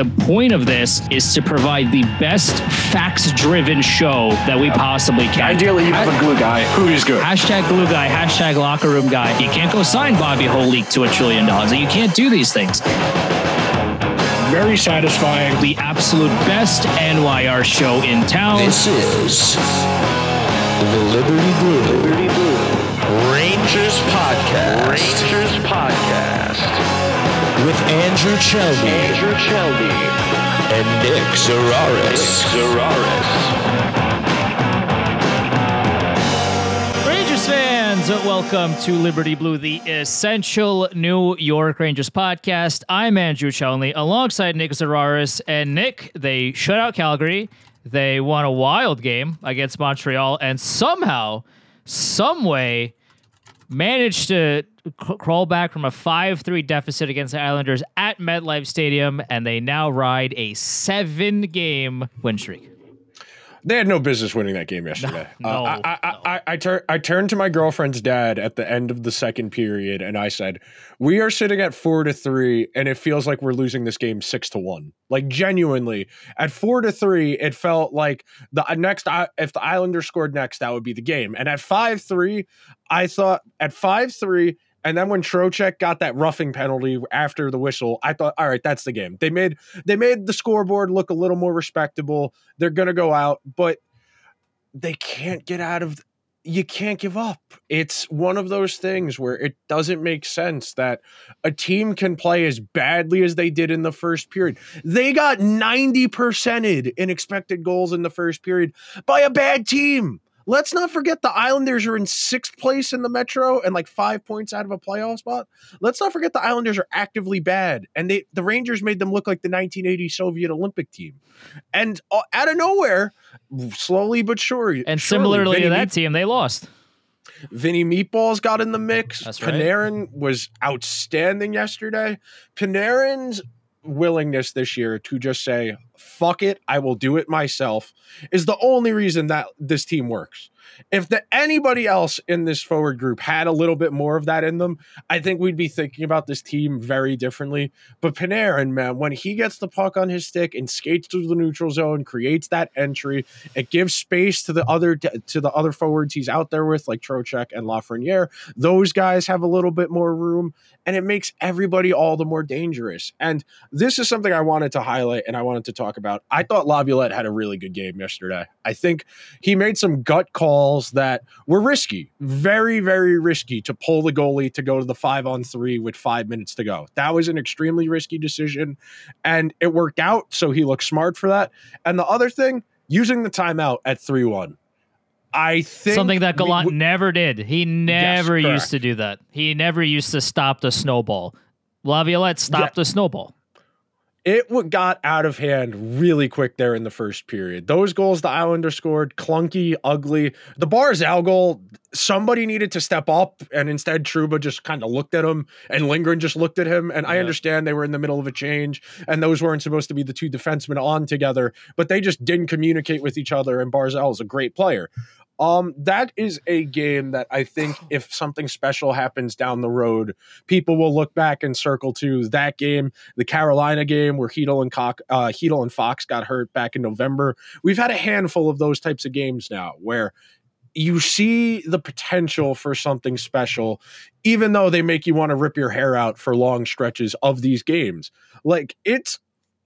The point of this is to provide the best facts driven show that we possibly can. Ideally, you have a glue guy who is good. Hashtag glue guy, hashtag locker room guy. You can't go sign Bobby Holik to a trillion dollars. You can't do these things. Very satisfying. The absolute best NYR show in town. This is the Liberty Blue, Liberty Blue Rangers Podcast. Rangers Podcast. With Andrew Chelney. Andrew Chelney. And Nick Zararis. Zararis. Rangers fans, welcome to Liberty Blue, the essential New York Rangers podcast. I'm Andrew Chelney alongside Nick Zararis. And Nick, they shut out Calgary. They won a wild game against Montreal and somehow, some way, managed to c- crawl back from a 5-3 deficit against the Islanders at MetLife Stadium, and they now ride a seven-game win streak. They had no business winning that game yesterday. No, Uh, I, I, no. I, I, tur- I turned to my girlfriend's dad at the end of the second period and I said, "We are sitting at four to three, and it feels like we're losing this game six to one. Like genuinely, at four to three, it felt like the uh, next if the Islanders scored next, that would be the game. And at five three, I thought at five three." And then when Trocheck got that roughing penalty after the whistle, I thought, all right, that's the game. They made they made the scoreboard look a little more respectable. They're gonna go out, but they can't get out of you can't give up. It's one of those things where it doesn't make sense that a team can play as badly as they did in the first period. They got 90%ed in expected goals in the first period by a bad team. Let's not forget the Islanders are in sixth place in the Metro and like five points out of a playoff spot. Let's not forget the Islanders are actively bad, and they the Rangers made them look like the 1980 Soviet Olympic team. And uh, out of nowhere, slowly but surely, And surely, similarly Vinny to that Meat- team, they lost. Vinny Meatballs got in the mix. That's right. Panarin was outstanding yesterday. Panarin's willingness this year to just say, fuck it, I will do it myself, is the only reason that this team works. If the, anybody else in this forward group had a little bit more of that in them, I think we'd be thinking about this team very differently. But Panarin, man, when he gets the puck on his stick and skates through the neutral zone, creates that entry, it gives space to the other to the other forwards he's out there with, like Trocheck and Lafreniere. Those guys have a little bit more room, and it makes everybody all the more dangerous. And this is something I wanted to highlight and I wanted to talk about. I thought Laviolette had a really good game yesterday. I think he made some gut calls that were risky, very, very risky to pull the goalie to go to the five on three with five minutes to go. That was an extremely risky decision, and it worked out. So he looked smart for that. And the other thing, using the timeout at 3 1. I think Something that we- Gallant we- never did. He never used to do that. He never used to stop the snowball. Laviolette stopped the snowball. It got out of hand really quick there in the first period. Those goals the Islanders scored, clunky, ugly. The Barzal goal, somebody needed to step up, and instead Trouba just kind of looked at him, and Lindgren just looked at him. And I understand they were in the middle of a change, and those weren't supposed to be the two defensemen on together, but they just didn't communicate with each other. And Barzal is a great player. Um, that is a game that I think if something special happens down the road, people will look back and circle to that game, the Carolina game where Chytil and Kakko, uh, Chytil and Fox got hurt back in November. We've had a handful of those types of games now where you see the potential for something special, even though they make you want to rip your hair out for long stretches of these games. Like it's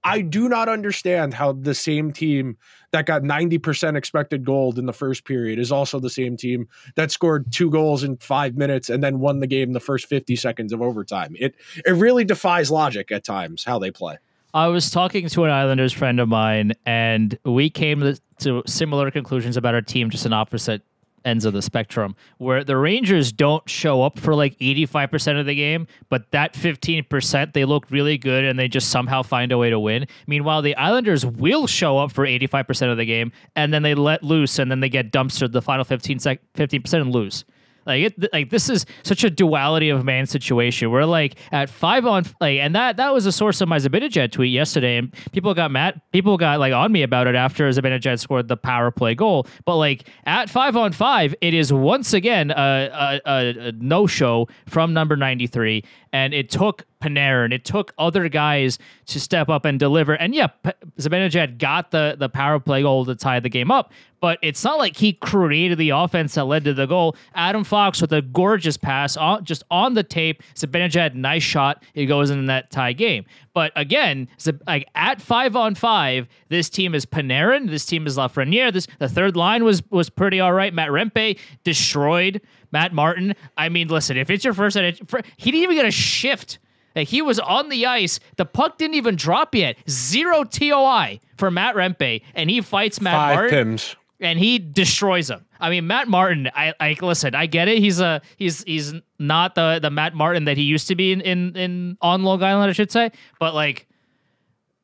I do not understand how the same team that got 90% expected gold in the first period is also the same team that scored two goals in five minutes and then won the game in the first 50 seconds of overtime. It it really defies logic at times how they play. I was talking to an Islanders friend of mine, and we came to, similar conclusions about our team, just on opposite ends of the spectrum, where the Rangers don't show up for like 85% of the game, but that 15%, they look really good and they just somehow find a way to win. Meanwhile, the Islanders will show up for 85% of the game, and then they let loose, and then they get dumpstered the final 15 sec- 15% and lose. Like it, like this is such a duality of man situation. We're like at five on like, and that that was a source of my Zibanejad tweet yesterday, and people got mad. People got like on me about it after Zibanejad scored the power play goal. But like at five on five, it is once again a, a, a, a no show from number ninety three, And it took Panarin, it took other guys to step up and deliver. And yeah, P- Zibanejad got the the power play goal to tie the game up, but it's not like he created the offense that led to the goal. Adam Fox with a gorgeous pass on just on the tape. Zibanejad, nice shot. It goes in that tie game. But again, Zib- like at five on five, this team is Panarin, this team is Lafreniere. This the third line was was pretty all right. Matt Rempe destroyed Matt Martin. I mean, listen, if it's your first, he didn't even get a shift. He was on the ice. The puck didn't even drop yet. Zero TOI for Matt Rempe, and he fights Matt Five Martin Pims. and he destroys him. I mean, Matt Martin. I, I listen. I get it. He's a he's he's not the the Matt Martin that he used to be in in, in on Long Island, I should say. But like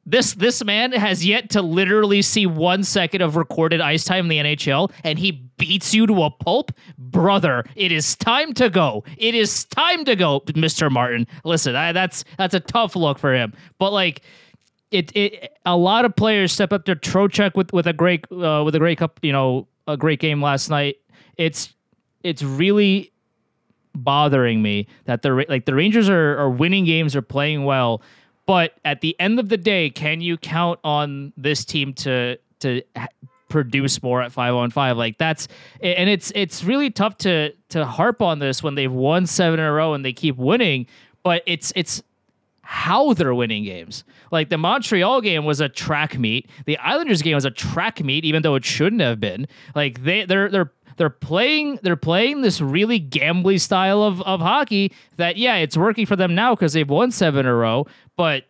this this man has yet to literally see one second of recorded ice time in the NHL, and he beats you to a pulp, brother. It is time to go. It is time to go, Mister Martin. Listen, I, that's that's a tough look for him. But like it, it a lot of players step up to Trocheck with with a great uh, with a great cup, you know, a great game last night. It's it's really bothering me that the like the Rangers are are winning games, are playing well, but at the end of the day, can you count on this team to to produce more at five on five? Like that's and it's it's really tough to to harp on this when they've won seven in a row and they keep winning, but it's it's how they're winning games. Like the Montreal game was a track meet. The Islanders game was a track meet, even though it shouldn't have been. Like they they're they're they're playing they're playing this really gambly style of, of hockey that yeah, it's working for them now because they've won seven in a row, but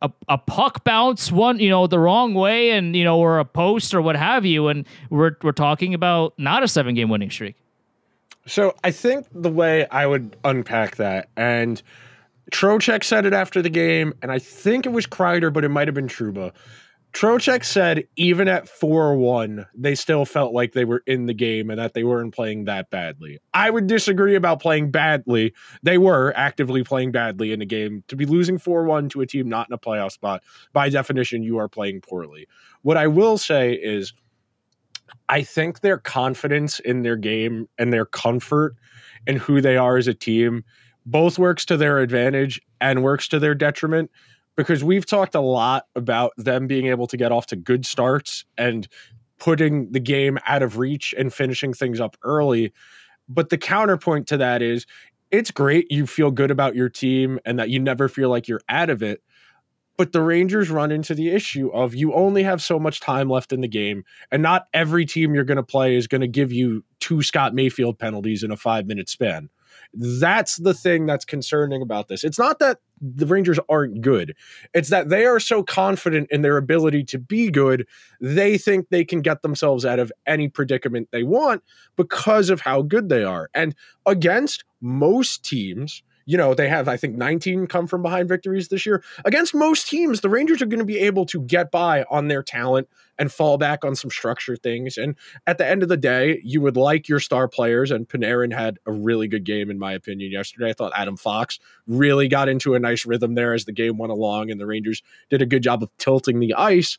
a, a puck bounce one, you know, the wrong way and you know, or a post or what have you, and we're we're talking about not a seven game winning streak. So I think the way I would unpack that, and Trocheck said it after the game, and I think it was Kreider, but it might have been Trouba. Trocheck said even at 4 1, they still felt like they were in the game and that they weren't playing that badly. I would disagree about playing badly. They were actively playing badly in a game. To be losing 4 1 to a team not in a playoff spot, by definition, you are playing poorly. What I will say is, I think their confidence in their game and their comfort and who they are as a team both works to their advantage and works to their detriment because we've talked a lot about them being able to get off to good starts and putting the game out of reach and finishing things up early. But the counterpoint to that is it's great you feel good about your team and that you never feel like you're out of it. But the Rangers run into the issue of you only have so much time left in the game, and not every team you're going to play is going to give you two Scott Mayfield penalties in a five minute span. That's the thing that's concerning about this. It's not that the Rangers aren't good, it's that they are so confident in their ability to be good, they think they can get themselves out of any predicament they want because of how good they are. And against most teams, you know, they have, I think, 19 come from behind victories this year. Against most teams, the Rangers are going to be able to get by on their talent and fall back on some structure things. And at the end of the day, you would like your star players, and Panarin had a really good game, in my opinion, yesterday. I thought Adam Fox really got into a nice rhythm there as the game went along, and the Rangers did a good job of tilting the ice.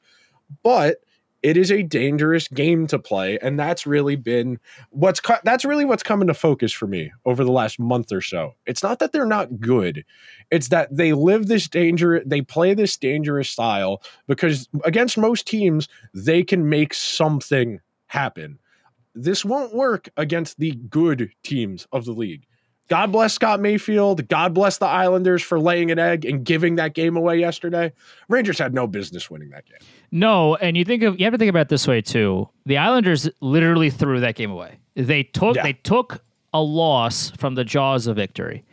But it is a dangerous game to play and that's really been what's co- that's really what's come into focus for me over the last month or so it's not that they're not good it's that they live this danger they play this dangerous style because against most teams they can make something happen this won't work against the good teams of the league God bless Scott Mayfield. God bless the Islanders for laying an egg and giving that game away yesterday. Rangers had no business winning that game. No, and you think of you have to think about it this way too. The Islanders literally threw that game away. They took Yeah. they took a loss from the jaws of victory.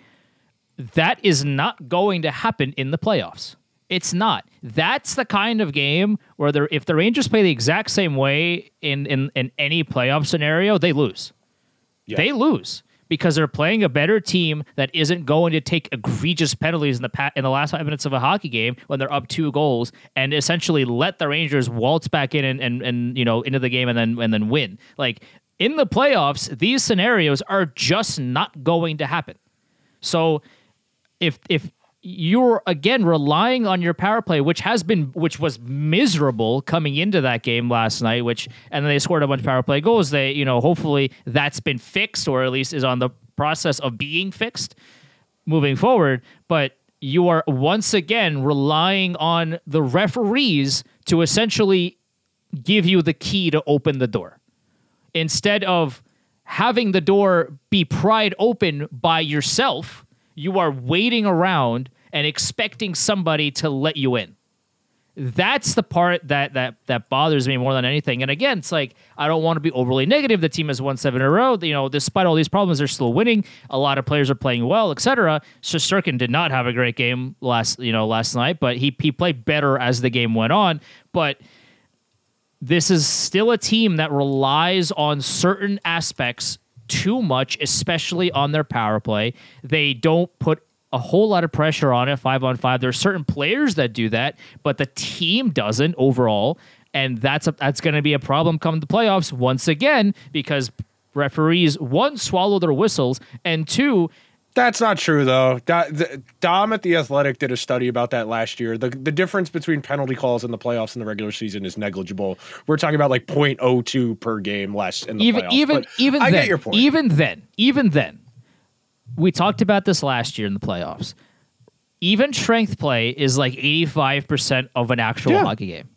That is not going to happen in the playoffs. It's not. That's the kind of game where if the Rangers play the exact same way in in, in any playoff scenario, they lose. Yeah. They lose because they're playing a better team that isn't going to take egregious penalties in the pa- in the last five minutes of a hockey game when they're up two goals and essentially let the Rangers waltz back in and, and, and you know into the game and then and then win. Like in the playoffs, these scenarios are just not going to happen. So if if you're again relying on your power play, which has been which was miserable coming into that game last night, which and then they scored a bunch of power play goals. They, you know, hopefully that's been fixed or at least is on the process of being fixed. moving forward, but you are once again relying on the referees to essentially give you the key to open the door instead of having the door be pried open by yourself. You are waiting around and expecting somebody to let you in that's the part that that that bothers me more than anything. And again, it's like I don't want to be overly negative. The team has won seven in a row. You know, despite all these problems, they're still winning. A lot of players are playing well, etc. Shesterkin did not have a great game last you know last night, but he he played better as the game went on. But this is still a team that relies on certain aspects too much, especially on their power play. They don't put a whole lot of pressure on it five on five. There are certain players that do that, but the team doesn't overall, and that's a, that's going to be a problem come the playoffs once again because referees one swallow their whistles and two That's not true though. Dom at the Athletic did a study about that last year. The the difference between penalty calls in the playoffs and the regular season is negligible. We're talking about like 0.02 per game less in the even playoffs. even But even I then, get your point. even then even then we talked about this last year in the playoffs. Even strength play is like 85% of an actual Yeah. hockey game.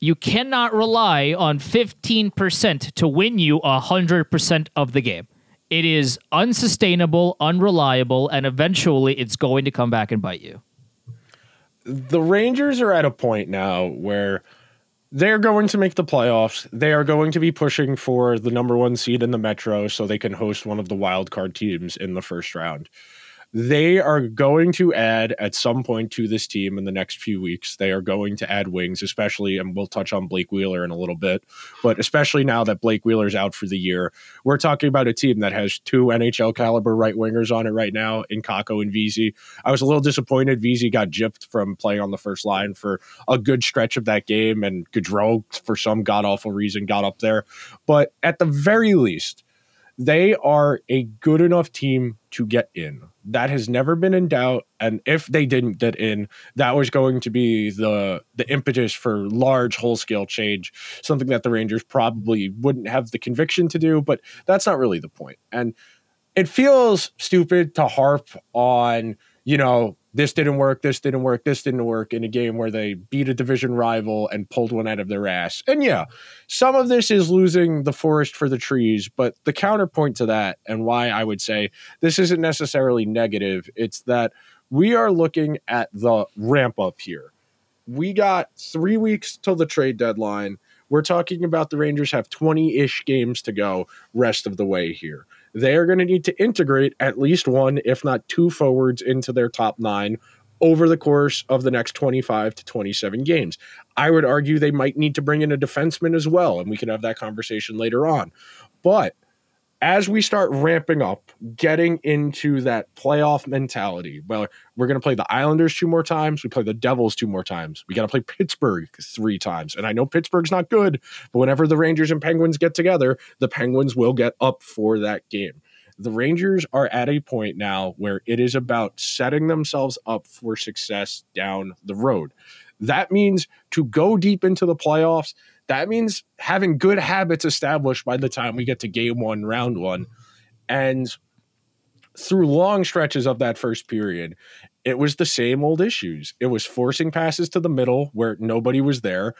You cannot rely on 15% to win you 100% of the game. It is unsustainable unreliable and eventually it's going to come back and bite you. The Rangers are at a point now where they're going to make the playoffs. They are going to be pushing for the number one seed in the Metro so they can host one of the wild card teams in the first round. They are going to add at some point to this team in the next few weeks. They are going to add wings, especially, and we'll touch on Blake Wheeler in a little bit, but especially now that Blake Wheeler's out for the year, we're talking about a team that has two NHL caliber right wingers on it right now in Kakko and Vesey. I was a little disappointed. Vesey got gypped from playing on the first line for a good stretch of that game, and Goodrow, for some god awful reason, got up there. But at the very least, they are a good enough team to get in. That has never been in doubt. And if they didn't get in, that was going to be the the impetus for large whole scale change, something that the Rangers probably wouldn't have the conviction to do, but that's not really the point. And it feels stupid to harp on, you know, this didn't work, this didn't work, this didn't work in a game where they beat a division rival and pulled one out of their ass. And yeah, some of this is losing the forest for the trees, but the counterpoint to that and why I would say this isn't necessarily negative, it's that we are looking at the ramp up here. We got three weeks till the trade deadline. We're talking about the Rangers have 20 ish games to go rest of the way here they are going to need to integrate at least one, if not two forwards into their top nine over the course of the next 25 to 27 games. I would argue they might need to bring in a defenseman as well, and we can have that conversation later on. But as we start ramping up, getting into that playoff mentality, well, we're going to play the Islanders two more times. We play the Devils two more times. We got to play Pittsburgh three times. And I know Pittsburgh's not good, but whenever the Rangers and Penguins get together, the Penguins will get up for that game. The Rangers are at a point now where it is about setting themselves up for success down the road. That means to go deep into the playoffs, that means having good habits established by the time we get to game one, round one. And through long stretches of that first period, it was the same old issues. It was forcing passes to the middle where nobody was there,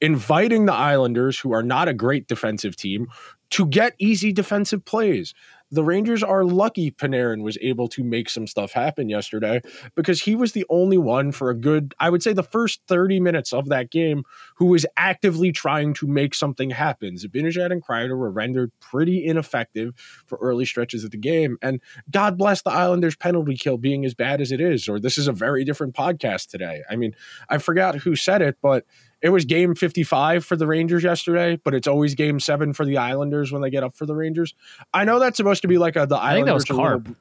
inviting the Islanders, who are not a great defensive team, to get easy defensive plays. The Rangers are lucky Panarin was able to make some stuff happen yesterday because he was the only one for a good, I would say, the first 30 minutes of that game who was actively trying to make something happen. Zibanejad and Kreider were rendered pretty ineffective for early stretches of the game. And God bless the Islanders penalty kill being as bad as it is, or this is a very different podcast today. I mean, I forgot who said it, but it was game 55 for the Rangers yesterday, but it's always game seven for the Islanders when they get up for the Rangers. I know that's supposed to be like a the I think that was Islanders.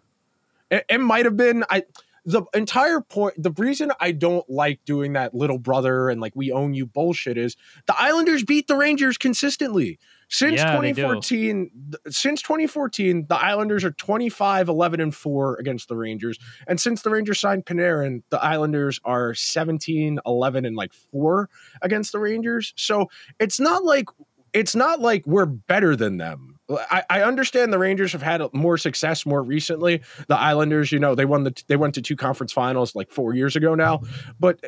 It, it might have been. I the entire point. The reason I don't like doing that little brother and like we own you bullshit is the Islanders beat the Rangers consistently since Yeah, they do. 2014. Since 2014, the Islanders are 25, 11, and four against the Rangers, and since the Rangers signed Panarin, the Islanders are 17, 11, and like four against the Rangers. So it's not like it's not like we're better than them. I, I understand the Rangers have had more success more recently. The Islanders, you know, they won the they went to two conference finals like four years ago now, but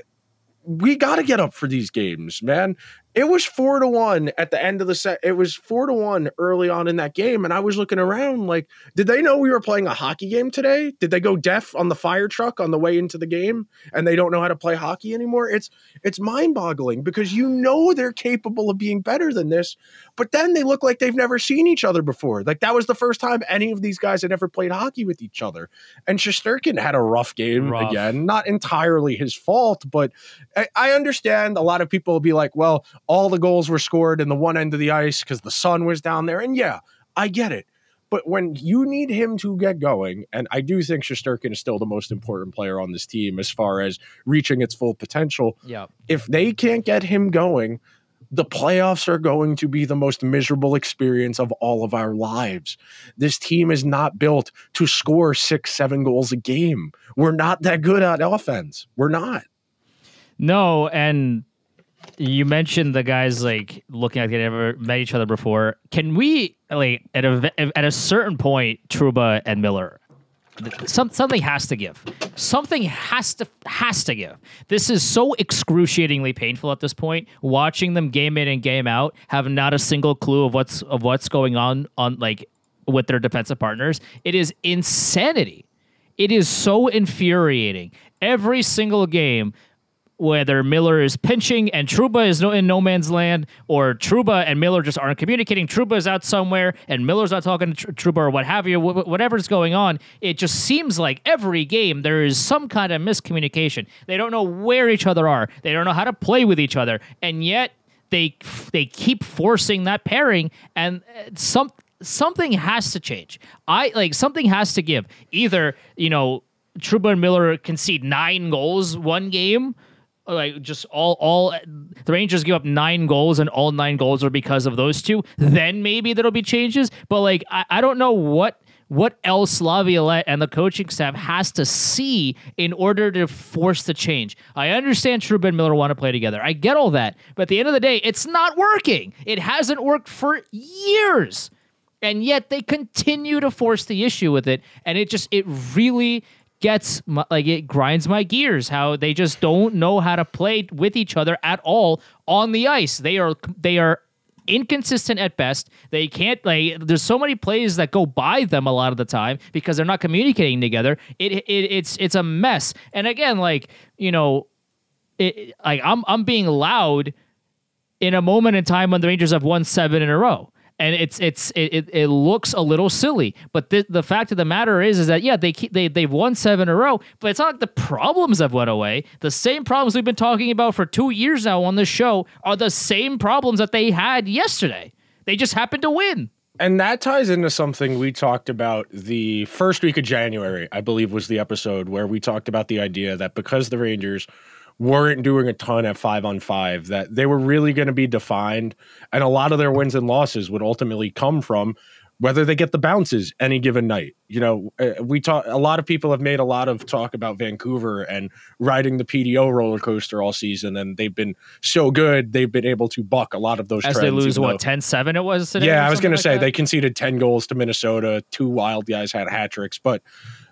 we got to get up for these games, man. It was four to one at the end of the set. It was four to one early on in that game. And I was looking around like, did they know we were playing a hockey game today? Did they go deaf on the fire truck on the way into the game and they don't know how to play hockey anymore? It's it's mind-boggling because you know they're capable of being better than this, but then they look like they've never seen each other before. Like that was the first time any of these guys had ever played hockey with each other. And Shesterkin had a rough game Rough. again. Not entirely his fault, but I, I understand a lot of people will be like, well, all the goals were scored in the one end of the ice because the sun was down there. And yeah, I get it. But when you need him to get going, and I do think Shesterkin is still the most important player on this team as far as reaching its full potential, Yeah. if they can't get him going, the playoffs are going to be the most miserable experience of all of our lives. This team is not built to score six, seven goals a game. We're not that good at offense. We're not. No, and you mentioned the guys like looking like they never met each other before. Can we like at a at a certain point, Trouba and Miller, some something has to give. Something has to has to give. This is so excruciatingly painful at this point. Watching them game in and game out, have not a single clue of what's of what's going on on like with their defensive partners. It is insanity. It is so infuriating. Every single game, whether Miller is pinching and Trouba is no, in no man's land, or Trouba and Miller just aren't communicating. Trouba is out somewhere and Miller's not talking to Trouba or what have you, wh- whatever's going on. It just seems like every game there is some kind of miscommunication. They don't know where each other are. They don't know how to play with each other, and yet they they keep forcing that pairing, and uh, some something has to change. I like something has to give. Either you know Trouba and Miller concede nine goals one game, like just all all the Rangers give up nine goals and all nine goals are because of those two. Then maybe there'll be changes. But like I, I don't know what what else Laviolette and the coaching staff has to see in order to force the change. I understand Trouba and Miller want to play together. I get all that. But at the end of the day, it's not working. It hasn't worked for years and yet they continue to force the issue with it and it just it really gets my, like it grinds my gears how they just don't know how to play with each other at all on the ice. They are they are inconsistent at best. They can't like there's so many plays that go by them a lot of the time because they're not communicating together. It, it it's it's a mess. And again like you know it like i'm i'm being loud in a moment in time when the Rangers have won seven in a row. And it's it's it, it, looks a little silly, but the, the fact of the matter is is that yeah they keep, they they've won seven in a row, but it's not like the problems have went away. The same problems we've been talking about for two years now on this show are the same problems that they had yesterday. They just happened to win. And that ties into something we talked about the first week of January, I believe was the episode where we talked about the idea that because the Rangers weren't doing a ton at five on five, that they were really going to be defined. And a lot of their wins and losses would ultimately come from whether they get the bounces any given night. You know, uh, we talk, a lot of people have made a lot of talk about Vancouver and riding the PDO roller coaster all season. And they've been so good, they've been able to buck a lot of those As trends. they lose what though- 10-7 it was today. yeah, I was going to say like they conceded 10 goals to Minnesota. Two wild guys had hat tricks, but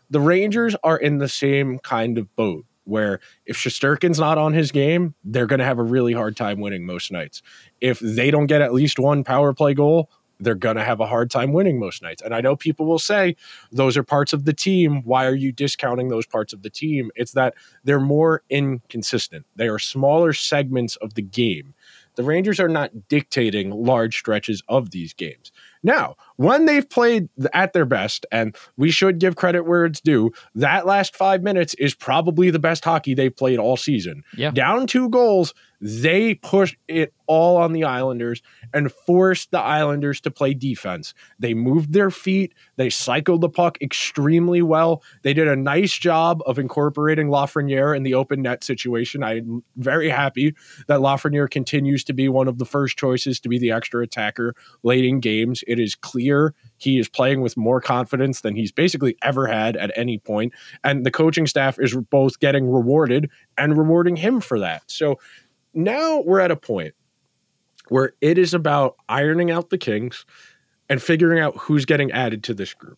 the Rangers are in the same kind of boat where if Shesterkin's not on his game, they're going to have a really hard time winning most nights. If they don't get at least one power play goal, they're going to have a hard time winning most nights. And I know people will say those are parts of the team. Why are you discounting those parts of the team? It's that they're more inconsistent. They are smaller segments of the game. The Rangers are not dictating large stretches of these games. Now, when they've played at their best, and we should give credit where it's due, that last five minutes is probably the best hockey they've played all season. Yeah. Down two goals, they pushed it all on the Islanders and forced the Islanders to play defense. They moved their feet, they cycled the puck extremely well. They did a nice job of incorporating Lafreniere in the open net situation. I'm very happy that Lafreniere continues to be one of the first choices to be the extra attacker late in games. It is clear he is playing with more confidence than he's basically ever had at any point, and the coaching staff is both getting rewarded and rewarding him for that. So now we're at a point where it is about ironing out the kinks and figuring out who's getting added to this group.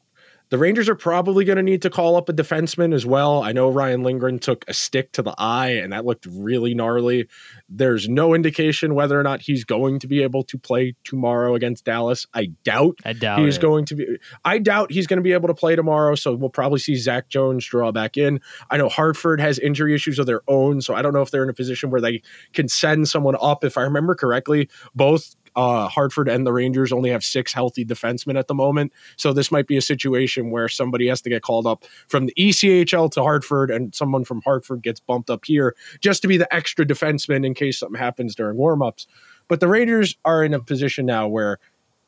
The Rangers are probably going to need to call up a defenseman as well. I know Ryan Lindgren took a stick to the eye, and that looked really gnarly. There's no indication whether or not he's going to be able to play tomorrow against Dallas. I doubt I doubt he's it. going to be. I doubt he's going to be able to play tomorrow. So we'll probably see Zach Jones draw back in. I know Hartford has injury issues of their own, so I don't know if they're in a position where they can send someone up. If I remember correctly, both uh, Hartford and the Rangers only have six healthy defensemen at the moment. So this might be a situation where somebody has to get called up from the ECHL to Hartford, and someone from Hartford gets bumped up here just to be the extra defenseman in case something happens during warmups. But the Rangers are in a position now where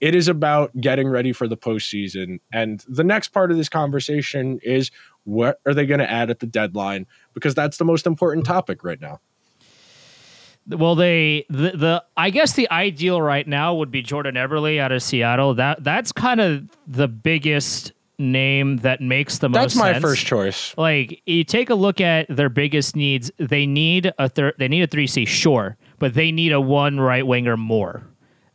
it is about getting ready for the postseason. And the next part of this conversation is what are they going to add at the deadline? Because that's the most important topic right now. Well, they the, the I guess the ideal right now would be Jordan Eberle out of Seattle. That that's kind of the biggest name that makes the most. That's my sense. first choice. Like you take a look at their biggest needs. They need a third. They need a three C, sure, but they need a one right winger more.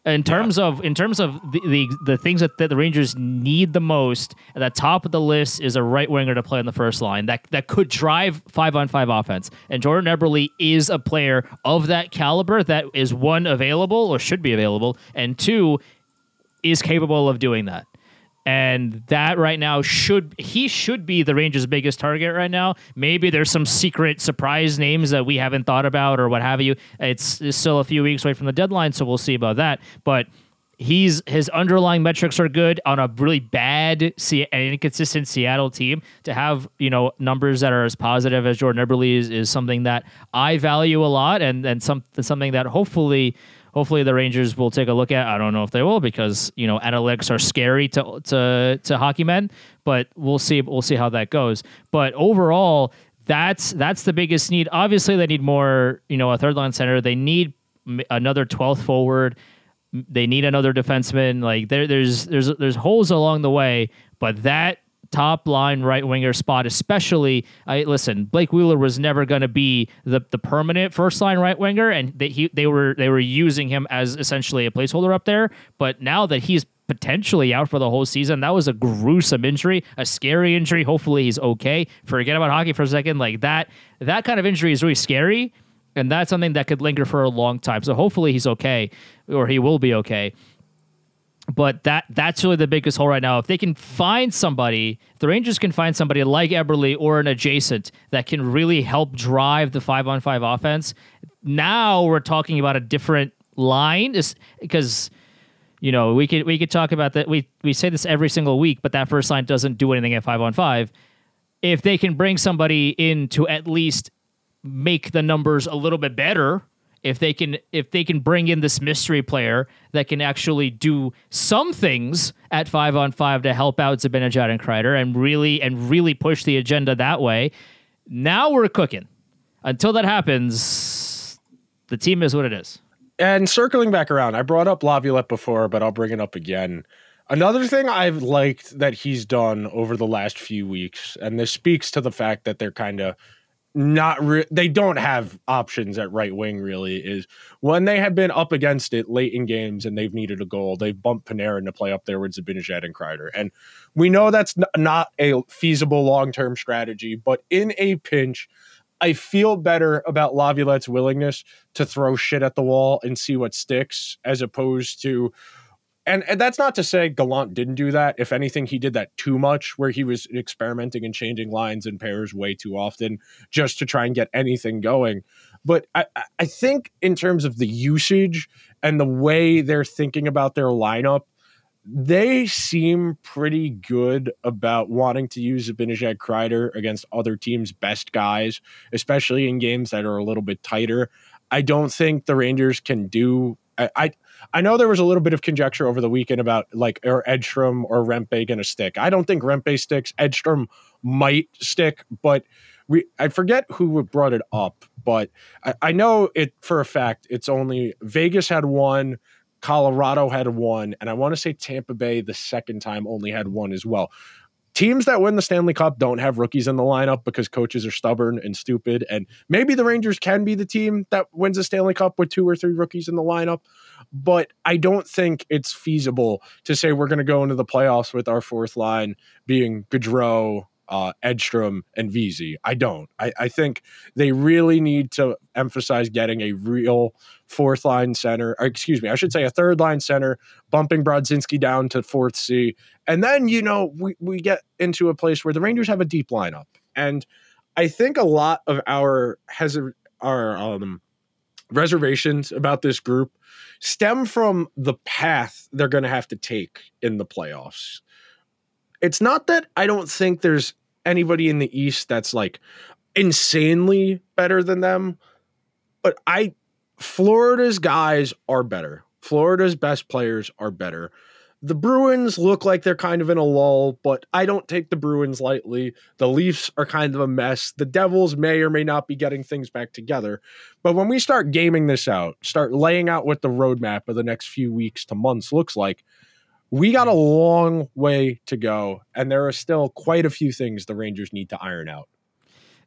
In terms of in terms of the, the the things that, that the Rangers need the most, at the top of the list is a right winger to play on the first line that that could drive five on five offense. And Jordan Eberle is a player of that caliber that is one available or should be available, and two is capable of doing that. And that right now should he should be the Rangers' biggest target right now. Maybe there's some secret surprise names that we haven't thought about or what have you. It's, it's still a few weeks away from the deadline, so we'll see about that. But he's his underlying metrics are good on a really bad Se- and inconsistent Seattle team. To have you know numbers that are as positive as Jordan Eberle is, is something that I value a lot, and and some something that hopefully hopefully the Rangers will take a look at. I don't know if they will because you know analytics are scary to to to hockey men, but we'll see we'll see how that goes. But overall, that's that's the biggest need. Obviously, they need more. You know, a third line center. They need another twelfth forward. They need another defenseman. Like there, there's there's there's holes along the way, but that top line right winger spot, especially. I listen. Blake Wheeler was never going to be the the permanent first line right winger, and they he, they were they were using him as essentially a placeholder up there. But now that he's potentially out for the whole season, that was a gruesome injury, a scary injury. Hopefully he's okay. Forget about hockey for a second. Like that that kind of injury is really scary. And that's something that could linger for a long time. So hopefully he's okay, or he will be okay but that that's really the biggest hole right now. If they can find somebody, the Rangers can find somebody like Eberle or an adjacent that can really help drive the five on five offense. Now we're talking about a different line, because you know we could we could talk about that. We we say this every single week, but that first line doesn't do anything at five on five. If they can bring somebody in to at least make the numbers a little bit better if they can if they can bring in this mystery player that can actually do some things at five on five to help out Zibanejad and Kreider and really and really push the agenda that way, now we're cooking. Until that happens, the team is what it is. And circling back around, I brought up Laviolette before, but I'll bring it up again. Another thing I've liked that he's done over the last few weeks, and this speaks to the fact that they're kind of not re- they don't have options at right wing really is when they have been up against it late in games and they've needed a goal they've bumped Panarin to play up there with Zibanejad and Kreider. And we know that's n- not a feasible long-term strategy but in a pinch I feel better about Laviolette's willingness to throw shit at the wall and see what sticks as opposed to and, and that's not to say Gallant didn't do that. If anything, he did that too much, where he was experimenting and changing lines and pairs way too often just to try and get anything going. But I, I- think in terms of the usage and the way they're thinking about their lineup, they seem pretty good about wanting to use Zibanejad Kreider against other teams' best guys, especially in games that are a little bit tighter. I don't think the Rangers can do. I, I I know there was a little bit of conjecture over the weekend about like or Edstrom or Rempe going to stick. I don't think Rempe sticks. Edstrom might stick, but we I forget who brought it up, but I, I know it for a fact. It's only Vegas had one, Colorado had one, and I want to say Tampa Bay the second time only had one as well. Teams that win the Stanley Cup don't have rookies in the lineup because coaches are stubborn and stupid. And maybe the Rangers can be the team that wins the Stanley Cup with two or three rookies in the lineup. but I don't think it's feasible to say we're going to go into the playoffs with our fourth line being Goodrow, uh, Edstrom, and Vesey. I don't. I, I think they really need to emphasize getting a real fourth line center, excuse me, I should say a third line center, bumping Brodzinski down to fourth C. And then, you know, we, we get into a place where the Rangers have a deep lineup. And I think a lot of our has our um, reservations about this group stem from the path they're going to have to take in the playoffs. It's not that I don't think there's anybody in the East that's like insanely better than them, but I Florida's guys are better. Florida's best players are better. The Bruins look like they're kind of in a lull, but I don't take the Bruins lightly. The Leafs are kind of a mess. The Devils may or may not be getting things back together. But when we start gaming this out, start laying out what the roadmap of the next few weeks to months looks like, we got a long way to go. And there are still quite a few things the Rangers need to iron out.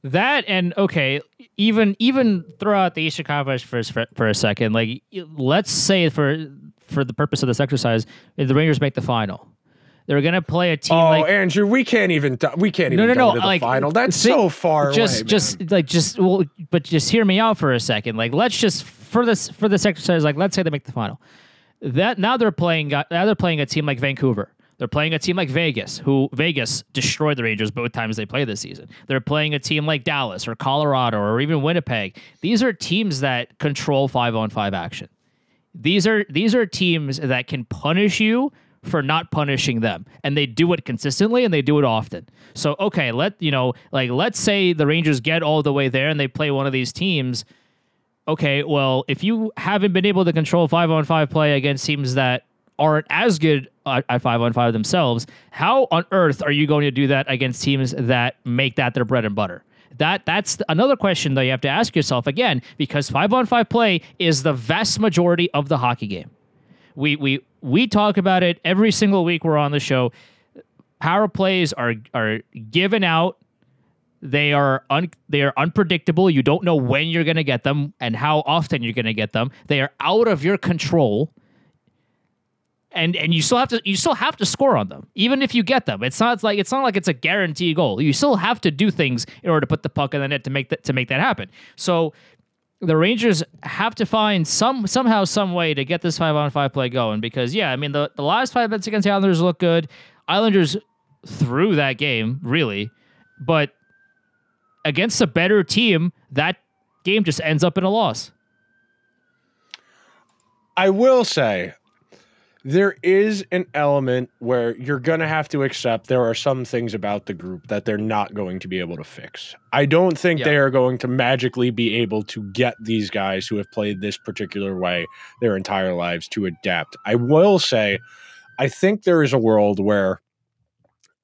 That and okay, even even throw out the Eastern Conference for for, for a second. Like, let's say for for the purpose of this exercise, if the Rangers make the final, they're gonna play a team. Oh, like, Andrew, we can't even we can't No, even no, go no, to the like, final. That's think- so far just away. just man. like just well, but just hear me out for a second. Like, let's just for this for this exercise, like, let's say they make the final. That now they're playing uh, now they're playing a team like Vancouver. They're playing a team like Vegas, who Vegas destroyed the Rangers both times they played this season. They're playing a team like Dallas or Colorado or even Winnipeg. These are teams that control five on five action. These are these are teams that can punish you for not punishing them and they do it consistently and they do it often. So okay, let you know, like let's say the Rangers get all the way there and they play one of these teams. Okay, well, if you haven't been able to control 5 on 5 play against teams that aren't as good at 5 on 5 themselves, how on earth are you going to do that against teams that make that their bread and butter? That that's another question that you have to ask yourself again because 5 on 5 play is the vast majority of the hockey game. We we we talk about it every single week we're on the show. Power plays are are given out. They are un, they are unpredictable. You don't know when you're going to get them and how often you're going to get them. They are out of your control. And and you still have to you still have to score on them even if you get them. It's not like it's not like it's a guarantee goal. You still have to do things in order to put the puck in the net to make that to make that happen. So the Rangers have to find some somehow some way to get this five on five play going because yeah, I mean the, the last five minutes against the Islanders look good. Islanders threw that game really, but against a better team, that game just ends up in a loss. I will say there is an element where you're going to have to accept there are some things about the group that they're not going to be able to fix. I don't think Yeah. they are going to magically be able to get these guys who have played this particular way their entire lives to adapt. I will say, I think there is a world where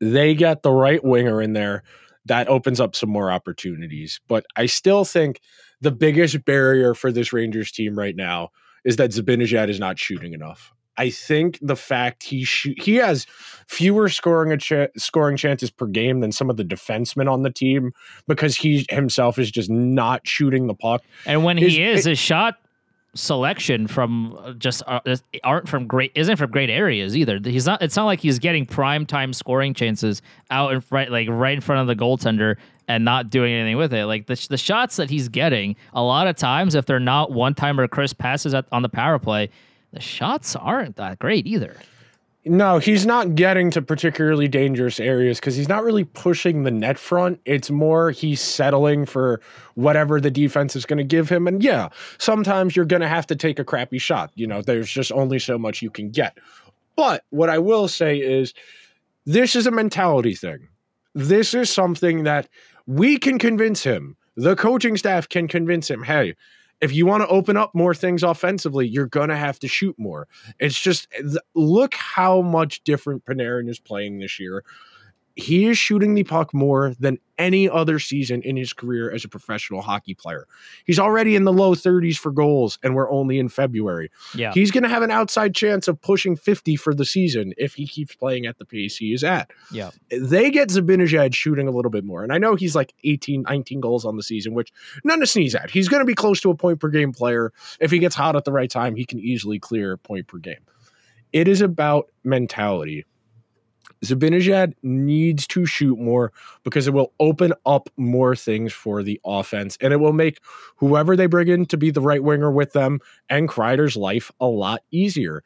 they get the right winger in there that opens up some more opportunities. But I still think the biggest barrier for this Rangers team right now is that Zibanejad is not shooting enough. I think the fact he shoot, he has fewer scoring a cha- scoring chances per game than some of the defensemen on the team because he himself is just not shooting the puck. And when he Is- is, his shot selection from uh, just uh, aren't from great isn't from great areas either. He's not. It's not like he's getting prime time scoring chances out in front, like right in front of the goaltender, and not doing anything with it. Like the the shots that he's getting, a lot of times, if they're not one time or crisp passes at, on the power play, the shots aren't that great either. No, he's not getting to particularly dangerous areas because he's not really pushing the net front. It's more he's settling for whatever the defense is going to give him. And yeah, sometimes you're going to have to take a crappy shot. You know, there's just only so much you can get. But what I will say is this is a mentality thing. This is something that we can convince him. The coaching staff can convince him, hey, if you want to open up more things offensively, you're going to have to shoot more. It's just eh, look how much different Panarin is playing this year. He is shooting the puck more than any other season in his career as a professional hockey player. He's already in the low 30s for goals, and we're only in February. Yeah. He's going to have an outside chance of pushing 50 for the season if he keeps playing at the pace he is at. Yeah. They get Zibanejad shooting a little bit more. And I know he's like 18, 19 goals on the season, which none to sneeze at. He's going to be close to a point per game player. If he gets hot at the right time, he can easily clear a point per game. It is about mentality. Zibanejad needs to shoot more because it will open up more things for the offense and it will make whoever they bring in to be the right winger with them and Kreider's life a lot easier.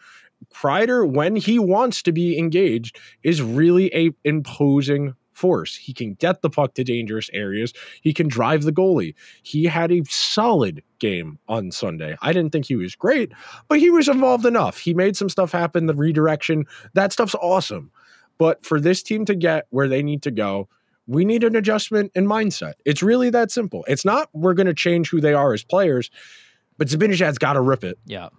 Kreider, when he wants to be engaged, is really a imposing force. He can get the puck to dangerous areas. He can drive the goalie. He had a solid game on Sunday. I didn't think he was great, but he was involved enough. He made some stuff happen, the redirection. That stuff's awesome. But for this team to get where they need to go, we need an adjustment in mindset. It's really that simple. It's not we're going to change who they are as players, but Zibanejad's got to rip it. Yeah.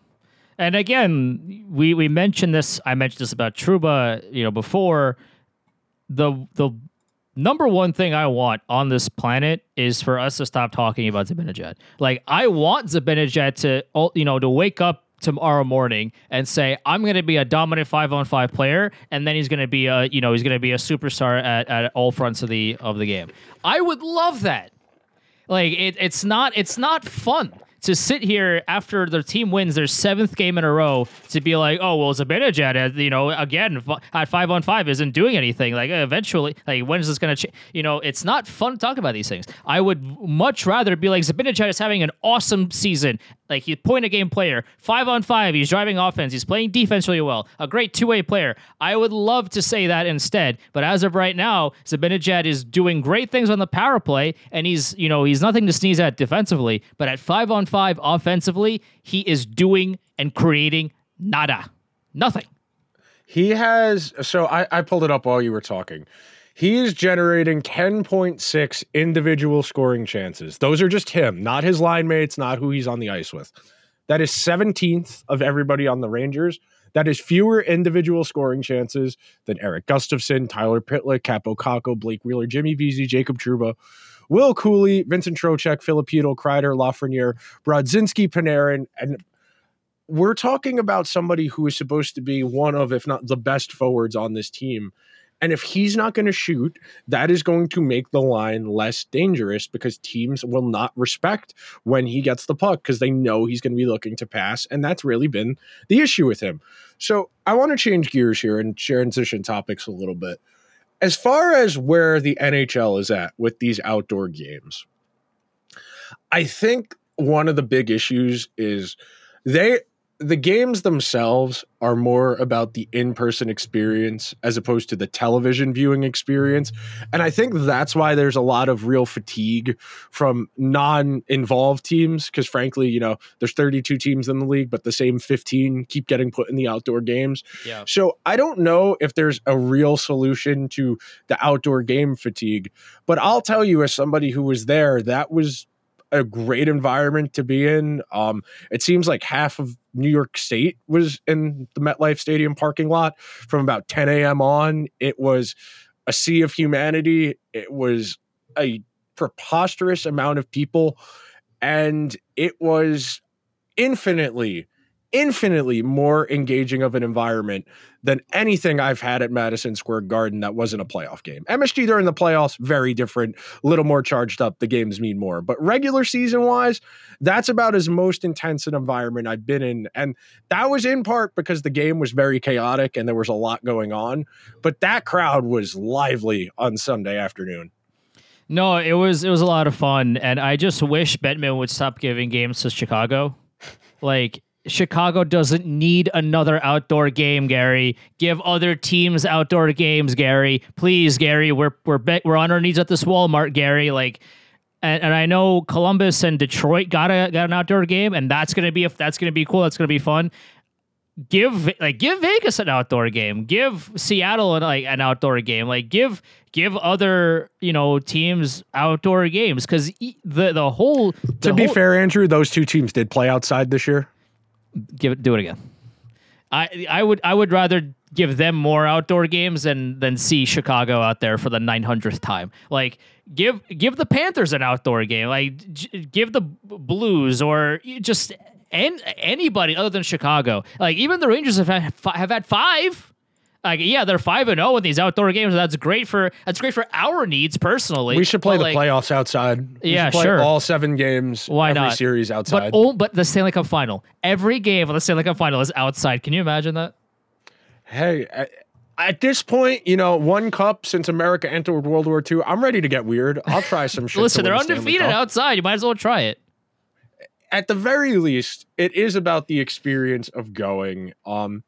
And again, we we mentioned this. I mentioned this about Trouba, you know, before. The the number one thing I want on this planet is for us to stop talking about Zibanejad. Like I want Zabinajad to, you know, to wake up tomorrow morning and say I'm going to be a dominant five on five player, and then he's going to be a, you know, he's going to be a superstar at, at all fronts of the of the game. I would love that. Like it, it's not it's not fun to sit here after the team wins their seventh game in a row to be like, oh well, Zibanejad, uh, you know, again at five on five isn't doing anything. Like eventually, like when is this going to change? You know, it's not fun to talk about these things. I would much rather be like Zibanejad is having an awesome season. Like he's point a game player, five on five. He's driving offense. He's playing defense really well. A great two way player. I would love to say that instead, but as of right now, Zibanejad is doing great things on the power play, and he's you know he's nothing to sneeze at defensively. But at five on five offensively, he is doing and creating nada, nothing. He has so I, I pulled it up while you were talking. He is generating 10.6 individual scoring chances. Those are just him, not his line mates, not who he's on the ice with. That is 17th of everybody on the Rangers. That is fewer individual scoring chances than Erik Gustafsson, Tyler Pitlick, Kaapo Kakko, Blake Wheeler, Jimmy Vesey, Jacob Trouba, Will Cuylle, Vincent Trocheck, Filipino, Kreider, Lafreniere, Brodzinski, Panarin, and we're talking about somebody who is supposed to be one of, if not the best forwards on this team. And if he's not going to shoot, that is going to make the line less dangerous because teams will not respect when he gets the puck because they know he's going to be looking to pass. And that's really been the issue with him. So I want to change gears here and transition topics a little bit. As far as where the NHL is at with these outdoor games, I think one of the big issues is they the games themselves are more about the in-person experience as opposed to the television viewing experience and i think that's why there's a lot of real fatigue from non-involved teams because frankly you know there's 32 teams in the league but the same 15 keep getting put in the outdoor games Yeah. so i don't know if there's a real solution to the outdoor game fatigue but i'll tell you as somebody who was there that was a great environment to be in. Um, it seems like half of New York State was in the MetLife Stadium parking lot from about 10 a.m. on. It was a sea of humanity. It was a preposterous amount of people, and it was infinitely, infinitely more engaging of an environment than anything I've had at Madison Square Garden that wasn't a playoff game. MSG during the playoffs, very different, a little more charged up. The games mean more. But regular season wise, that's about as most intense an environment I've been in. And that was in part because the game was very chaotic and there was a lot going on. But that crowd was lively on Sunday afternoon. No, it was it was a lot of fun, and I just wish Bettman would stop giving games to Chicago. Like Chicago doesn't need another outdoor game, Gary. Give other teams outdoor games, Gary. Please, Gary. We're we're be- we're on our knees at this Walmart, Gary. Like, and, and I know Columbus and Detroit got a got an outdoor game, and that's gonna be if that's gonna be cool. That's gonna be fun. Give like give Vegas an outdoor game. Give Seattle an, like an outdoor game. Like give give other you know teams outdoor games because the the whole To be whole- fair, Andrew, those two teams did play outside this year. Give it do it again. I I would I would rather give them more outdoor games than than see Chicago out there for the 900th time. Like give give the Panthers an outdoor game. Like give the Blues or just and anybody other than Chicago. Like even the Rangers have had have had five. Like yeah, they're five and zero in these outdoor games. That's great for that's great for our needs personally. We should play But, the like, playoffs outside. We Yeah, sure. All seven games. Why every not? series outside. But oh, but the Stanley Cup final. Every game of the Stanley Cup final is outside. Can you imagine that? hey, at, at this point, you know, one cup since America entered World War II. I'm ready to get weird. I'll try some shit. Listen, they're undefeated outside. You might as well try it. At the very least, it is about the experience of going. Um,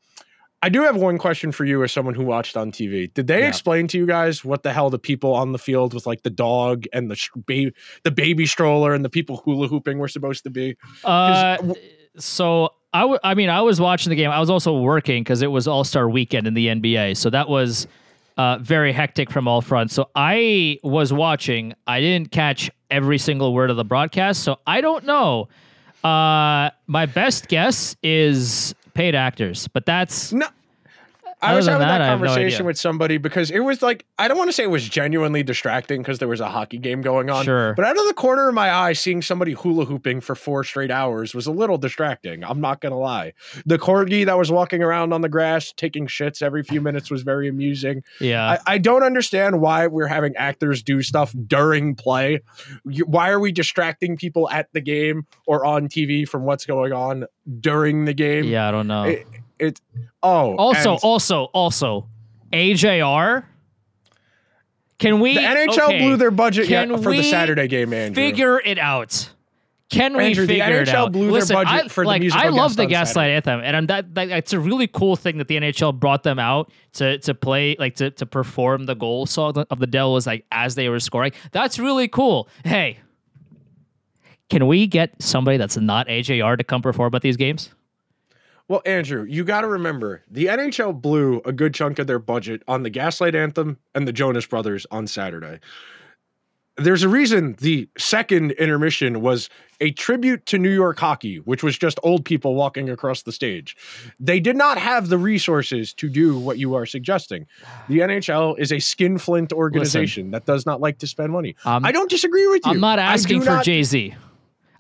I do have one question for you as someone who watched on TV. Did they Yeah. explain to you guys what the hell the people on the field with like the dog and the sh- baby, the baby stroller and the people hula hooping were supposed to be? Uh, w- so I, w- I mean, I was watching the game. I was also working because it was All Star Weekend in the NBA. So that was uh, very hectic from all fronts. So I was watching. I didn't catch every single word of the broadcast. So I don't know. Uh, my best guess is paid actors, but that's No. I was than having that, that, I have no conversation with somebody because it was like I don't want to say it was genuinely distracting because there was a hockey game going on. Sure. But out of the corner of my eye, seeing somebody hula hooping for four straight hours was a little distracting. I'm not gonna lie. The corgi that was walking around on the grass taking shits every few minutes was very amusing. yeah. I, I don't understand why we're having actors do stuff during play. Why are we distracting people at the game or on TV from what's going on during the game? yeah, I don't know. It, it oh also, and- also, also, AJR. Can we? The NHL okay, blew their budget yet for the Saturday game, Andrew. Figure it out. Can we Andrew, the figure it NHL out? blew their Listen, budget I, for the like, I love the Gaslight Anthem, and I'm that, that. It's a really cool thing that the NHL brought them out to to play, like to to perform the goal song of the Devils, like as they were scoring. That's really cool. Hey, can we get somebody that's not AJR to come perform at these games? Well, Andrew, you got to remember the NHL blew a good chunk of their budget on the Gaslight Anthem and the Jonas Brothers on Saturday. There's a reason the second intermission was a tribute to New York hockey, which was just old people walking across the stage. They did not have the resources to do what you are suggesting. The NHL is a skinflint organization that does not like to spend money. Um, I don't disagree with you. I'm not asking for Jay Z.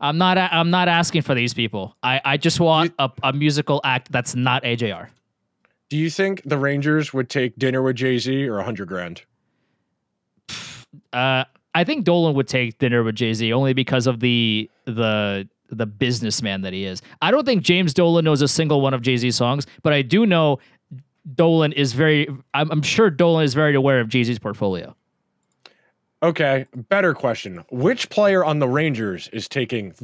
I'm not. a- I'm not asking for these people. I, I just want a, a musical act that's not AJR. Do you think the Rangers would take dinner with Jay Z or a hundred grand? Uh, I think Dolan would take dinner with Jay Z only because of the the the businessman that he is. I don't think James Dolan knows a single one of Jay Z's songs, but I do know Dolan is very. I'm, I'm sure Dolan is very aware of Jay Z's portfolio. Okay, better question. Which player on the Rangers is taking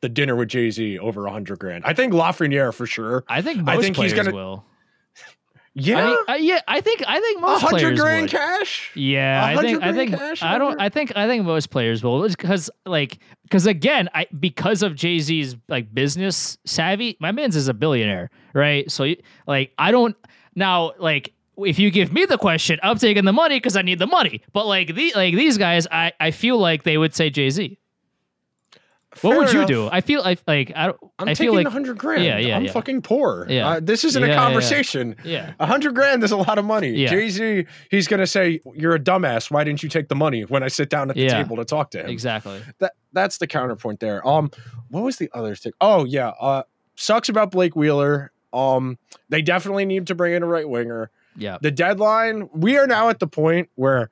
the dinner with Jay Z over a hundred grand? I think Lafreniere for sure. I think most I think he's players gonna- will. Yeah, I mean, uh, yeah, I think I think most hundred players grand would. cash. Yeah, I 100 think I think cash I don't? I think I think most players will because like because again I because of Jay Z's like business savvy, my man's is a billionaire, right? So like I don't now like if you give me the question, I'm taking the money because I need the money. But like the like these guys, I I feel like they would say Jay Z. What would you do? I feel like like I don't. I'm I taking feel like a hundred grand. Yeah, yeah, I'm yeah. fucking poor. Yeah. Uh, this isn't Yeah, a yeah, yeah. conversation. yeah. A hundred grand is a lot of money. Yeah. Jay Z, he's gonna say, "You're a dumbass. Why didn't you take the money?" When I sit down at the Yeah. table to talk to him. Exactly. that that's the counterpoint there. Um, what was the other thing? Oh yeah, uh, sucks about Blake Wheeler. Um, they definitely need to bring in a right winger. Yeah. The deadline. We are now at the point where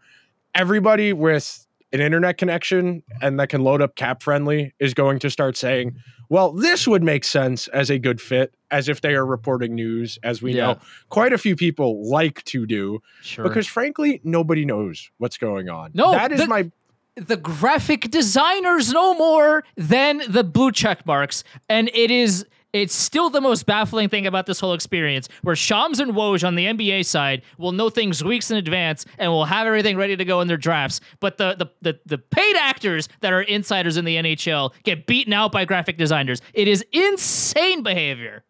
everybody with an internet connection and that can load up cap friendly is going to start saying, "Well, this would make sense as a good fit," as if they are reporting news. As we Yeah. know, quite a few people like to do Sure. because, frankly, nobody knows what's going on. No, that is the- my the graphic designers no more than the blue check marks and it is it's still the most baffling thing about this whole experience where Shams and Woj on the NBA side will know things weeks in advance and will have everything ready to go in their drafts but the the the, the paid actors that are insiders in the NHL get beaten out by graphic designers it is insane behavior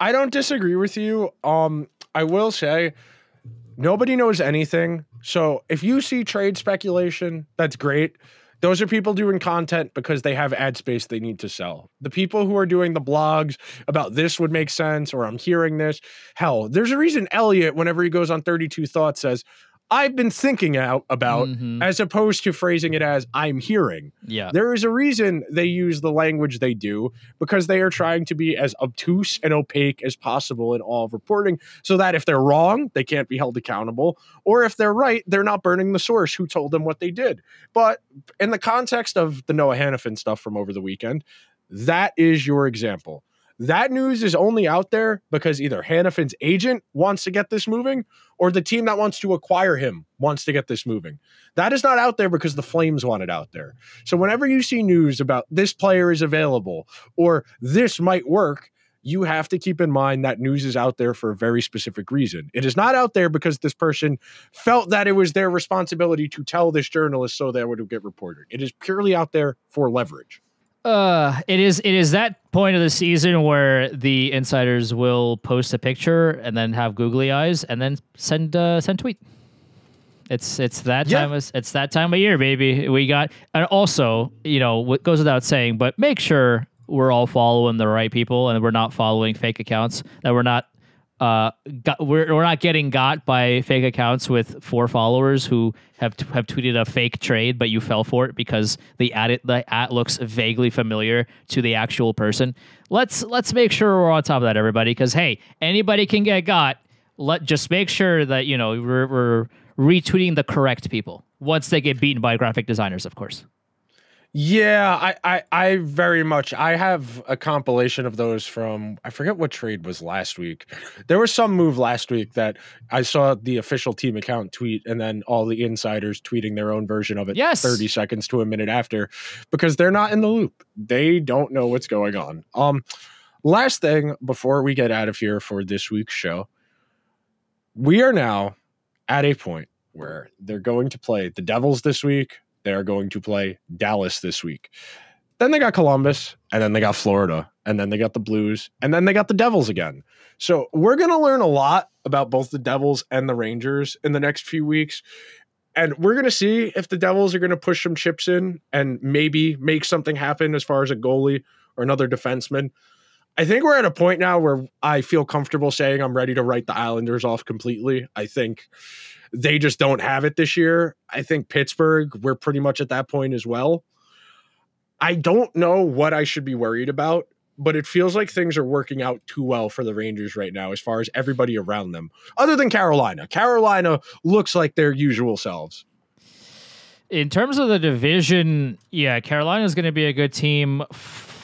I don't disagree with you. Um, I will say nobody knows anything. So if you see trade speculation, that's great. Those are people doing content because they have ad space they need to sell. The people who are doing the blogs about this would make sense or I'm hearing this. Hell, there's a reason Elliotte, whenever he goes on 32 Thoughts, says, I've been thinking out about, Mhm. as opposed to phrasing it as I'm hearing. Yeah. There is a reason they use the language they do because they are trying to be as obtuse and opaque as possible in all of reporting so that if they're wrong, they can't be held accountable. Or if they're right, they're not burning the source who told them what they did. But in the context of the Noah Hanifin stuff from over the weekend, that is your example. That news is only out there because either Hanifin's agent wants to get this moving or the team that wants to acquire him wants to get this moving. That is not out there because the Flames want it out there. So whenever you see news about this player is available or this might work, you have to keep in mind that news is out there for a very specific reason. It is not out there because this person felt that it was their responsibility to tell this journalist so that it would get reported. It is purely out there for leverage. Uh, it is it is that point of the season where the insiders will post a picture and then have googly eyes and then send uh, send tweet. It's it's that Yeah. time of, it's that time of year, baby. We got and also you know what goes without saying, but make sure we're all following the right people and we're not following fake accounts. That we're not uh got, we're we're not getting got by fake accounts with four followers who have t- have tweeted a fake trade, but you fell for it because the ad it, the ad looks vaguely familiar to the actual person. Let's let's make sure we're on top of that, everybody, because hey, anybody can get got. Let just make sure that you know we're, we're retweeting the correct people once they get beaten by graphic designers, of course. Yeah, I, I, I very much. I have a compilation of those from. I forget what trade was last week. There was some move last week that I saw the official team account tweet, and then all the insiders tweeting their own version of it. Yes. thirty seconds to a minute after, because they're not in the loop. They don't know what's going on. Um, last thing before we get out of here for this week's show, we are now at a point where they're going to play the Devils this week. They are going to play Dallas this week. Then they got Columbus, and then they got Florida, and then they got the Blues, and then they got the Devils again. So we're going to learn a lot about both the Devils and the Rangers in the next few weeks. And we're going to see if the Devils are going to push some chips in and maybe make something happen as far as a goalie or another defenseman. I think we're at a point now where I feel comfortable saying I'm ready to write the Islanders off completely. I think they just don't have it this year. I think Pittsburgh, we're pretty much at that point as well. I don't know what I should be worried about, but it feels like things are working out too well for the Rangers right now as far as everybody around them, other than Carolina. Carolina looks like their usual selves. In terms of the division, yeah, Carolina is going to be a good team.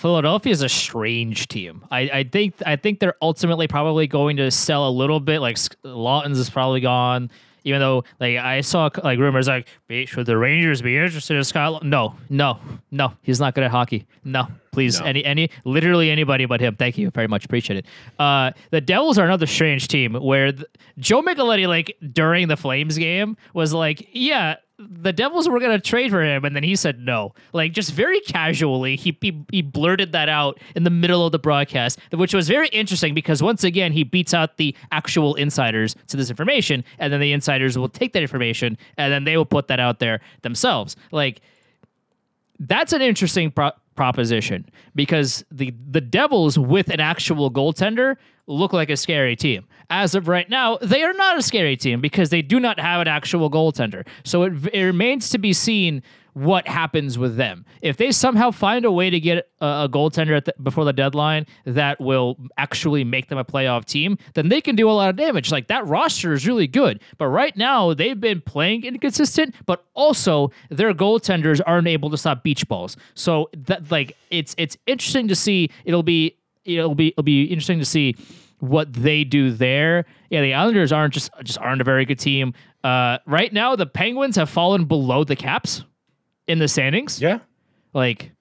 Philadelphia is a strange team. I, I think I think they're ultimately probably going to sell a little bit. Like Laughton's is probably gone. Even though like I saw like rumors like should the Rangers be interested in Scott? No, no, no. He's not good at hockey. No, please, No. any any literally anybody but him. Thank you very much. Appreciate it. Uh, the Devils are another strange team where th- Joe Micheletti like during the Flames game was like, yeah, the Devils were gonna trade for him, and then he said no. Like just very casually, he he, he blurted that out in the middle of the broadcast, which was very interesting because once again he beats out the actual insiders to this information, and then the insiders will take that information and then they will put that out there themselves. Like that's an interesting pro- proposition because the the Devils with an actual goaltender look like a scary team. As of right now, they are not a scary team because they do not have an actual goaltender. So it, it remains to be seen what happens with them. If they somehow find a way to get a, a goaltender the, before the deadline that will actually make them a playoff team, then they can do a lot of damage. Like that roster is really good, but right now they've been playing inconsistent, but also their goaltenders aren't able to stop beach balls. So that like it's it's interesting to see. It'll be it'll be it'll be interesting to see what they do there. Yeah, the Islanders aren't just just aren't a very good team. Uh, right now, the Penguins have fallen below the Caps in the standings. Yeah. Like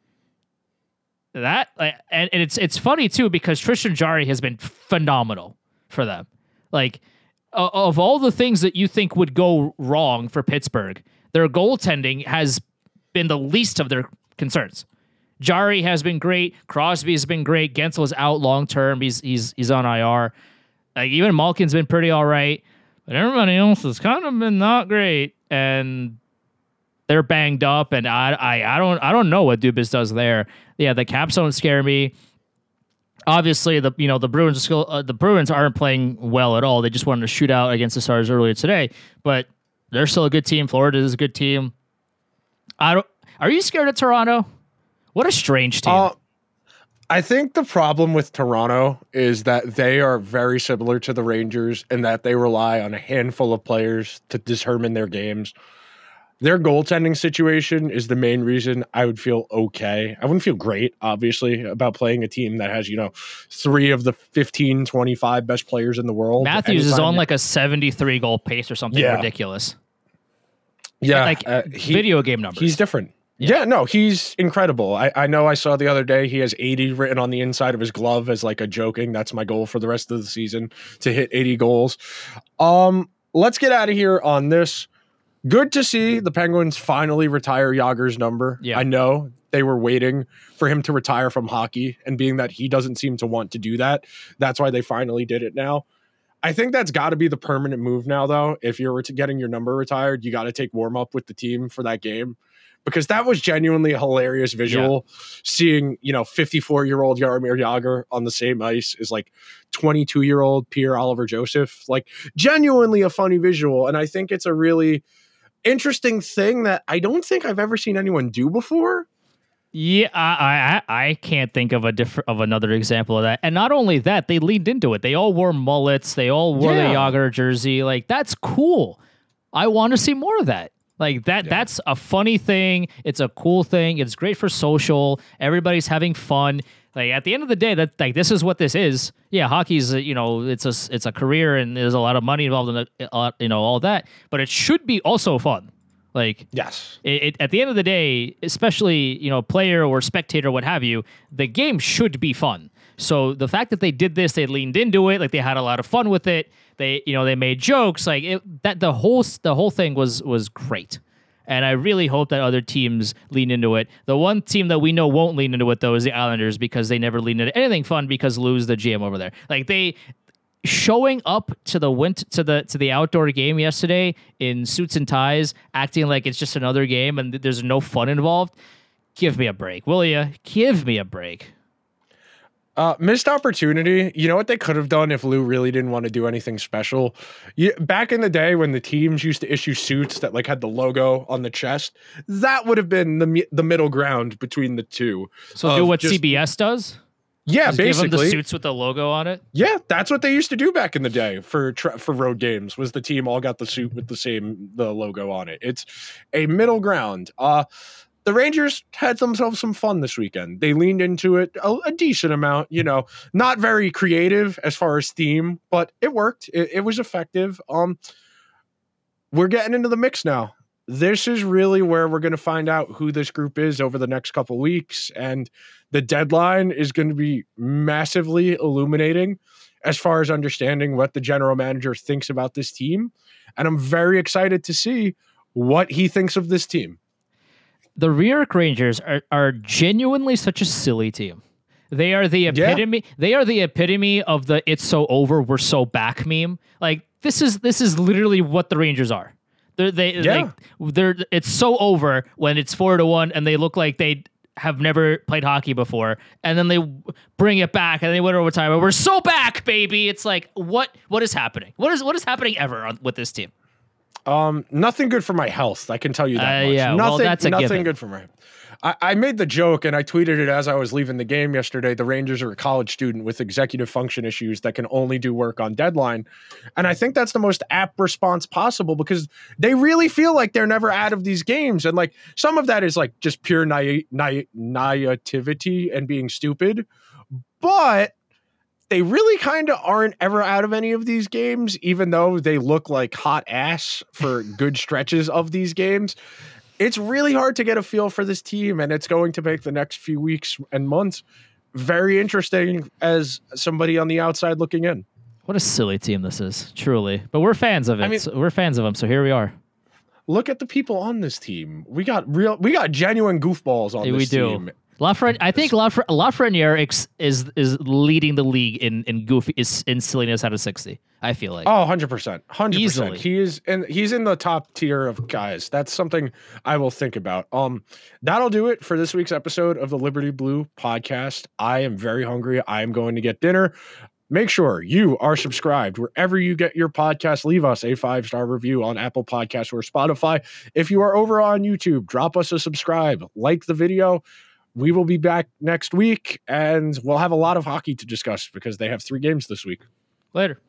that, like, and, and it's it's funny too because Tristan Jarry has been phenomenal for them. Like of all the things that you think would go wrong for Pittsburgh, their goaltending has been the least of their concerns. Jarry has been great. Crosby's been great. Guentzel is out long term. He's he's he's on IR. Like even Malkin's been pretty all right, but everybody else has kind of been not great. And they're banged up, and I, I, I don't, I don't know what Dubas does there. Yeah, the Caps don't scare me. Obviously, the you know the Bruins uh, the Bruins aren't playing well at all. They just wanted to shoot out against the Stars earlier today, but they're still a good team. Florida is a good team. I don't. Are you scared of Toronto? What a strange team. Uh, I think the problem with Toronto is that they are very similar to the Rangers and that they rely on a handful of players to determine their games. Their goaltending situation is the main reason I would feel okay. I wouldn't feel great, obviously, about playing a team that has, you know, three of the 15, 25 best players in the world. Matthews is on like a 73 goal pace or something Yeah. ridiculous. yeah, like uh, he- video game numbers. He's different. Yeah. no, he's incredible. I, I know I saw the other day he has 80 written on the inside of his glove as like a joking. That's my goal for the rest of the season to hit 80 goals. Um, let's get out of here on this. Good to see the Penguins finally retire Jagr's number. Yeah. I know they were waiting for him to retire from hockey, and being that he doesn't seem to want to do that, that's why they finally did it now. I think that's got to be the permanent move now, though. If you're getting your number retired, you got to take warm up with the team for that game because that was genuinely a hilarious visual. Seeing you know 54 year old Jaromir Jagr on the same ice is like 22 year old Pierre-Olivier Joseph, like genuinely a funny visual, and I think it's a really interesting thing that I don't think I've ever seen anyone do before. Yeah, I, I I can't think of a different of another example of that. And not only that, they leaned into it. They all wore mullets. They all wore the Yeah. Jagr jersey. Like that's cool. I want to see more of that. Like that. That's a funny thing. It's a cool thing. It's great for social. Everybody's having fun. Like at the end of the day, that like this is what this is. Yeah, hockey's a, you know it's a it's a career and there's a lot of money involved in it. uh, You know all that, but it should be also fun. Like Yes. it, it, at the end of the day, especially you know player or spectator, what have you, the game should be fun. So the fact that they did this, they leaned into it, like they had a lot of fun with it. They you know they made jokes, like it, that. The whole the whole thing was was great, and I really hope that other teams lean into it. The one team that we know won't lean into it though is the Islanders because they never lean into anything fun because Lou's the GM over there. Like they showing up to the wint to the to the outdoor game yesterday in suits and ties, acting like it's just another game and there's no fun involved. Give me a break, will you? Give me a break. Uh, missed opportunity. You know what they could have done if Lou really didn't want to do anything special? You, back in the day when the teams used to issue suits that like had the logo on the chest, that would have been the the middle ground between the two. So do what just- CBS does. Yeah, Just give them the suits with the logo on it. Yeah, that's what they used to do back in the day for tra- for road games. Was the team all got the suit with the same the logo on it? It's a middle ground. Uh the Rangers had themselves some fun this weekend. They leaned into it a, a decent amount. You know, not very creative as far as theme, but it worked. It, it was effective. Um, we're getting into the mix now. This is really where we're going to find out who this group is over the next couple weeks, and the deadline is going to be massively illuminating as far as understanding what the general manager thinks about this team. And I'm very excited to see what he thinks of this team. The York Rangers are, are genuinely such a silly team. They are the epitome. They are the epitome of the "it's so over, we're so back" meme. Like this is this is literally what the Rangers are. They're, they Yeah. like they're it's so over when it's four to one and they look like they have never played hockey before, and then they bring it back and they win overtime. And we're so back, baby. It's like what what is happening? What is what is happening ever on, with this team? Um, nothing good for my health. I can tell you that Uh, much. yeah, nothing, well, that's a nothing given. good for my. I, I made the joke and I tweeted it as I was leaving the game yesterday. The Rangers are a college student with executive function issues that can only do work on deadline, and I think that's the most apt response possible because they really feel like they're never out of these games, and like some of that is like just pure naive, naive, naivety and being stupid, but they really kind of aren't ever out of any of these games, even though they look like hot ass for good stretches of these games. It's really hard to get a feel for this team, and it's going to make the next few weeks and months very interesting as somebody on the outside looking in. What a silly team this is, truly. But we're fans of it. I mean- so we're fans of them, so here we are. Look at the people on this team. We got real, we got genuine goofballs on Yeah, this we do. team. Lafren, I think Lafre- Lafreniere ex- is is leading the league in in goofy is in silliness out of sixty. I feel like. Oh, 100%. 100%. Easily. He is and he's in the top tier of guys. That's something I will think about. Um that'll do it for this week's episode of the Liberty Blue podcast. I am very hungry. I am going to get dinner. Make sure you are subscribed wherever you get your podcast. Leave us a five star review on Apple Podcasts or Spotify. If you are over on YouTube, drop us a subscribe, like the video. We will be back next week and we'll have a lot of hockey to discuss because they have three games this week. Later.